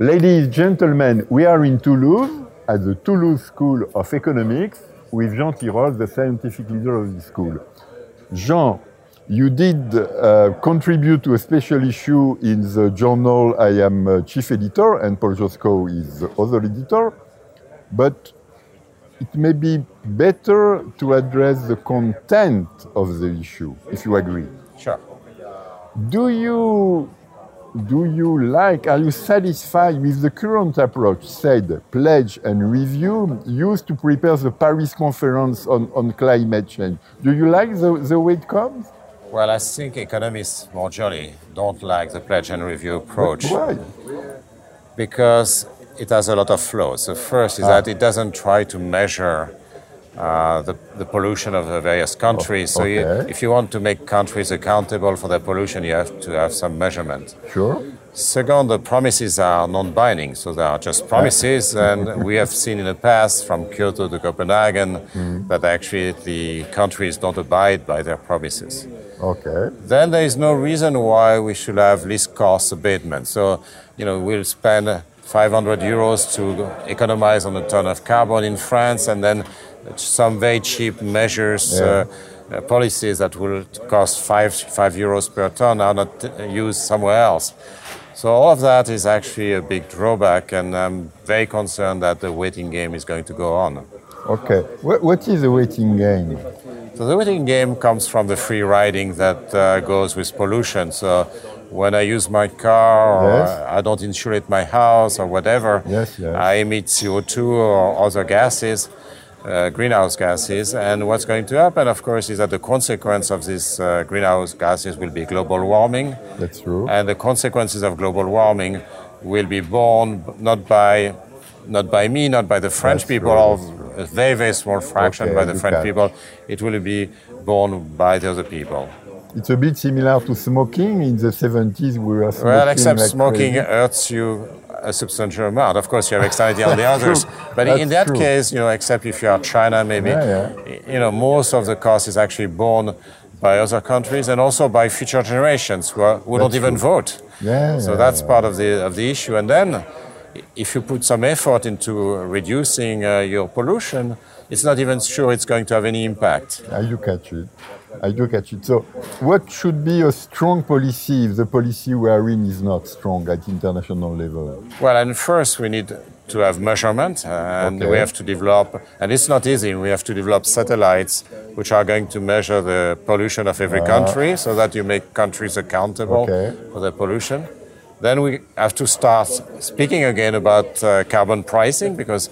Ladies, and gentlemen, we are in Toulouse at the Toulouse School of Economics with Jean Tirole, the scientific leader of the school. Jean, you did uh, contribute to a special issue in the journal I am uh, chief editor, and Paul Joskow is the other editor. But it may be better to address the content of the issue, if you agree. Sure. Do you do you like, are you satisfied with the current approach, said, pledge and review, used to prepare the Paris conference on, on climate change? Do you like the, the way it comes? Well, I think economists more generally don't like the pledge and review approach. Why? Because it has a lot of flaws. The first is Ah. that it doesn't try to measure uh, the, the pollution of the various countries. So you, if you want to make countries accountable for their pollution, you have to have some measurement. Sure. Second, the promises are non-binding, so they are just promises, and we have seen in the past, from Kyoto to Copenhagen, that actually the countries don't abide by their promises. Okay. Then there is no reason why we should have least cost abatement. So, you know, we'll spend 500 euros to economize on a ton of carbon in France, and then some very cheap measures. Yeah. Uh, uh, policies that will cost five five euros per ton are not uh, used somewhere else. So all of that is actually a big drawback, and I'm very concerned that the waiting game is going to go on. Okay. What, what is the waiting game? So the waiting game comes from the free riding that uh, goes with pollution. So when I use my car, or Yes. I don't insulate my house, or whatever, Yes, yes. I emit CO2 or other gases, uh, greenhouse gases. And what's going to happen, of course, is that the consequence of these uh, greenhouse gases will be global warming. That's true. And the consequences of global warming will be borne not by not by me, not by the French That's people, true, or a very, very small fraction Okay, by the French catch. people. It will be borne by the other people. It's a bit similar to smoking. In the 70s, we were smoking. Well, except like smoking crazy. hurts you a substantial amount. Of course, you have externality on the others. true. But in that true. case, you know, except if you are China, maybe, Yeah, you know, most of the cost is actually borne by other countries and also by future generations who, are, who don't That's even true. vote. Yeah, So yeah, that's yeah. part of the of the issue. And then, if you put some effort into reducing uh, your pollution, it's not even sure it's going to have any impact. I do catch it. I do catch it. So, what should be a strong policy if the policy we are in is not strong at international level? Well, and first we need to have measurement, and Okay. we have to develop, and it's not easy. We have to develop satellites which are going to measure the pollution of every country, so that you make countries accountable Okay. for their pollution. Then we have to start speaking again about uh, carbon pricing because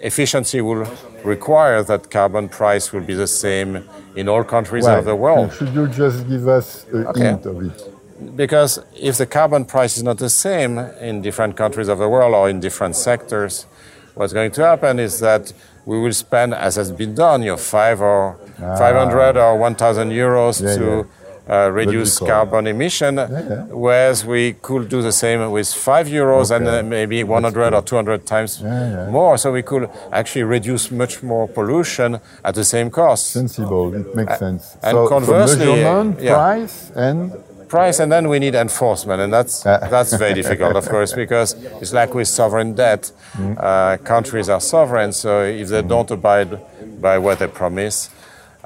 efficiency will require that carbon price will be the same in all countries Well, of the world. Should you just give us a Okay. hint of it? Because if the carbon price is not the same in different countries of the world or in different sectors, what's going to happen is that we will spend, as has been done, you know, five or 500 or 1,000 euros Ah. Yeah, to Uh, reduce carbon emission, yeah. whereas we could do the same with five euros and uh, maybe 100 or 200 times Yeah, yeah. more. So we could actually reduce much more pollution at the same cost. Sensible. It makes sense. and so, conversely, so measurement, yeah. price, and price and then we need enforcement and that's that's very difficult of course because it's like with sovereign debt uh, countries are sovereign so if they don't abide by what they promise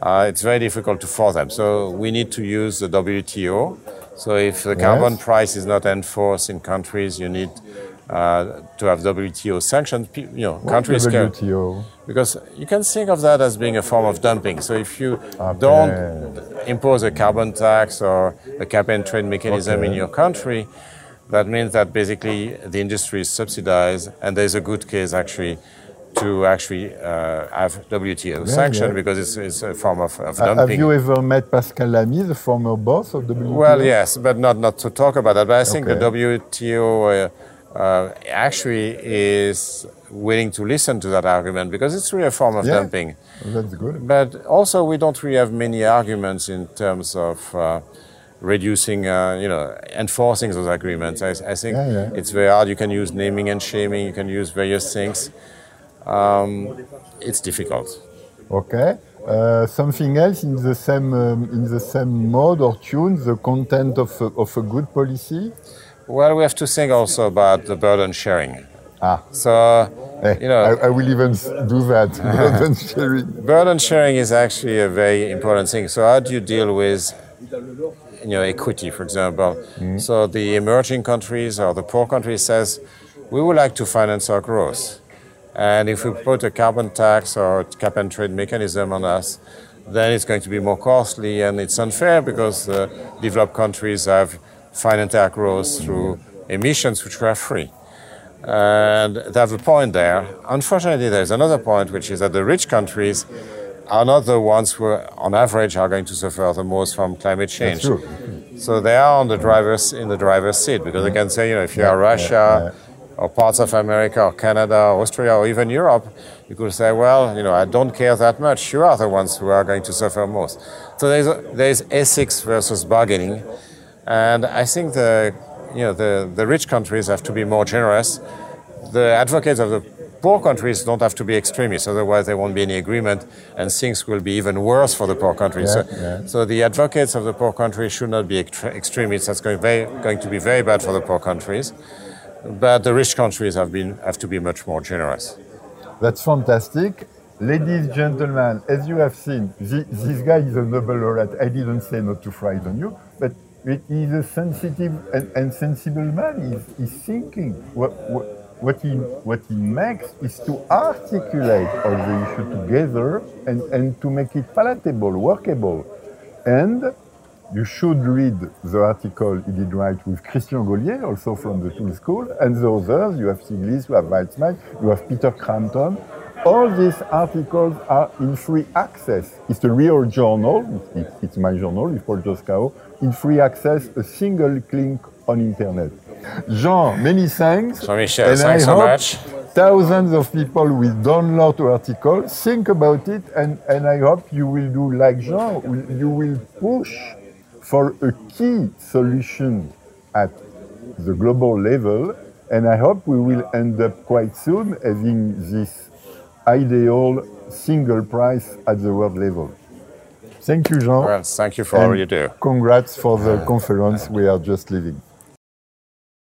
uh, it's very difficult to force them so we need to use the WTO so if the carbon Yes. price is not enforced in countries you need uh, to have WTO sanctions you know countries can WTO. because you can think of that as being a form of dumping. So if you Okay. don't impose a carbon tax or a cap and trade mechanism Okay. in your country, that means that basically the industry is subsidized, and there's a good case actually to actually uh, have WTO sanction yeah. because it's, it's a form of, of Uh, Have you ever met Pascal Lamy, the former boss of WTO? Well, yes, but not, not to talk about that. But I think Okay. the WTO uh, uh, actually is willing to listen to that argument because it's really a form of Yeah. dumping. That's good. But also, we don't really have many arguments in terms of uh, reducing, uh, you know, enforcing those agreements. I, I think Yeah, yeah. it's very hard. You can use naming and shaming. You can use various things. Um, it's difficult. Okay. Uh, something else in the same um, in the same mode or tune, the content of a, of a good policy. Well, we have to think also about the burden sharing. Ah. So, eh, you know, I, I, will even do that. burden sharing. Burden sharing is actually a very important thing. So, how do you deal with, you know, equity, for example? Mm. So, the emerging countries or the poor countries says, we would like to finance our growth, and if we put a carbon tax or cap and trade mechanism on us, then it's going to be more costly and it's unfair because the developed countries have financed their growth through emissions which were free. And they have a point there. Unfortunately, there's another point, which is that the rich countries are not the ones who, on average, are going to suffer the most from climate change. So they are on the driver's in the driver's seat because they can say, you know, if you are Russia or parts of America or Canada or Austria or even Europe, you could say, well, you know, I don't care that much. You are the ones who are going to suffer most. So there's, there's ethics versus bargaining. And I think the, you know, the, the rich countries have to be more generous. The advocates of the poor countries don't have to be extremists, otherwise there won't be any agreement and things will be even worse for the poor countries. Yeah, so, yeah. so, the advocates of the poor countries should not be extremists. That's going, very, going to be very bad for the poor countries. But the rich countries have, been, have to be much more generous. That's fantastic. Ladies, and gentlemen, as you have seen, this, this guy is a Nobel laureate. I didn't say not to frighten you, but he's a sensitive and, and sensible man. He's, he's thinking. What, what, what, he, what he makes is to articulate all the issue together and, and to make it palatable, workable. And you should read the article he did write with Christian Gollier, also from the Toulouse School, and the others. You have Stiglitz, you have Weitzman, you have Peter Cramton. All these articles are in free access. It's a real journal. It's my journal, it's Paul Joskow. In free access, a single click on internet. Jean, many thanks. Jean-Michel, and thanks I so much. Thousands of people will download the article, think about it, and, and I hope you will do like Jean. You will push for a key solution at the global level. And I hope we will end up quite soon having this ideal single price at the world level. Thank you, Jean. Well, thank you for all you do. Congrats for the conference we are just leaving.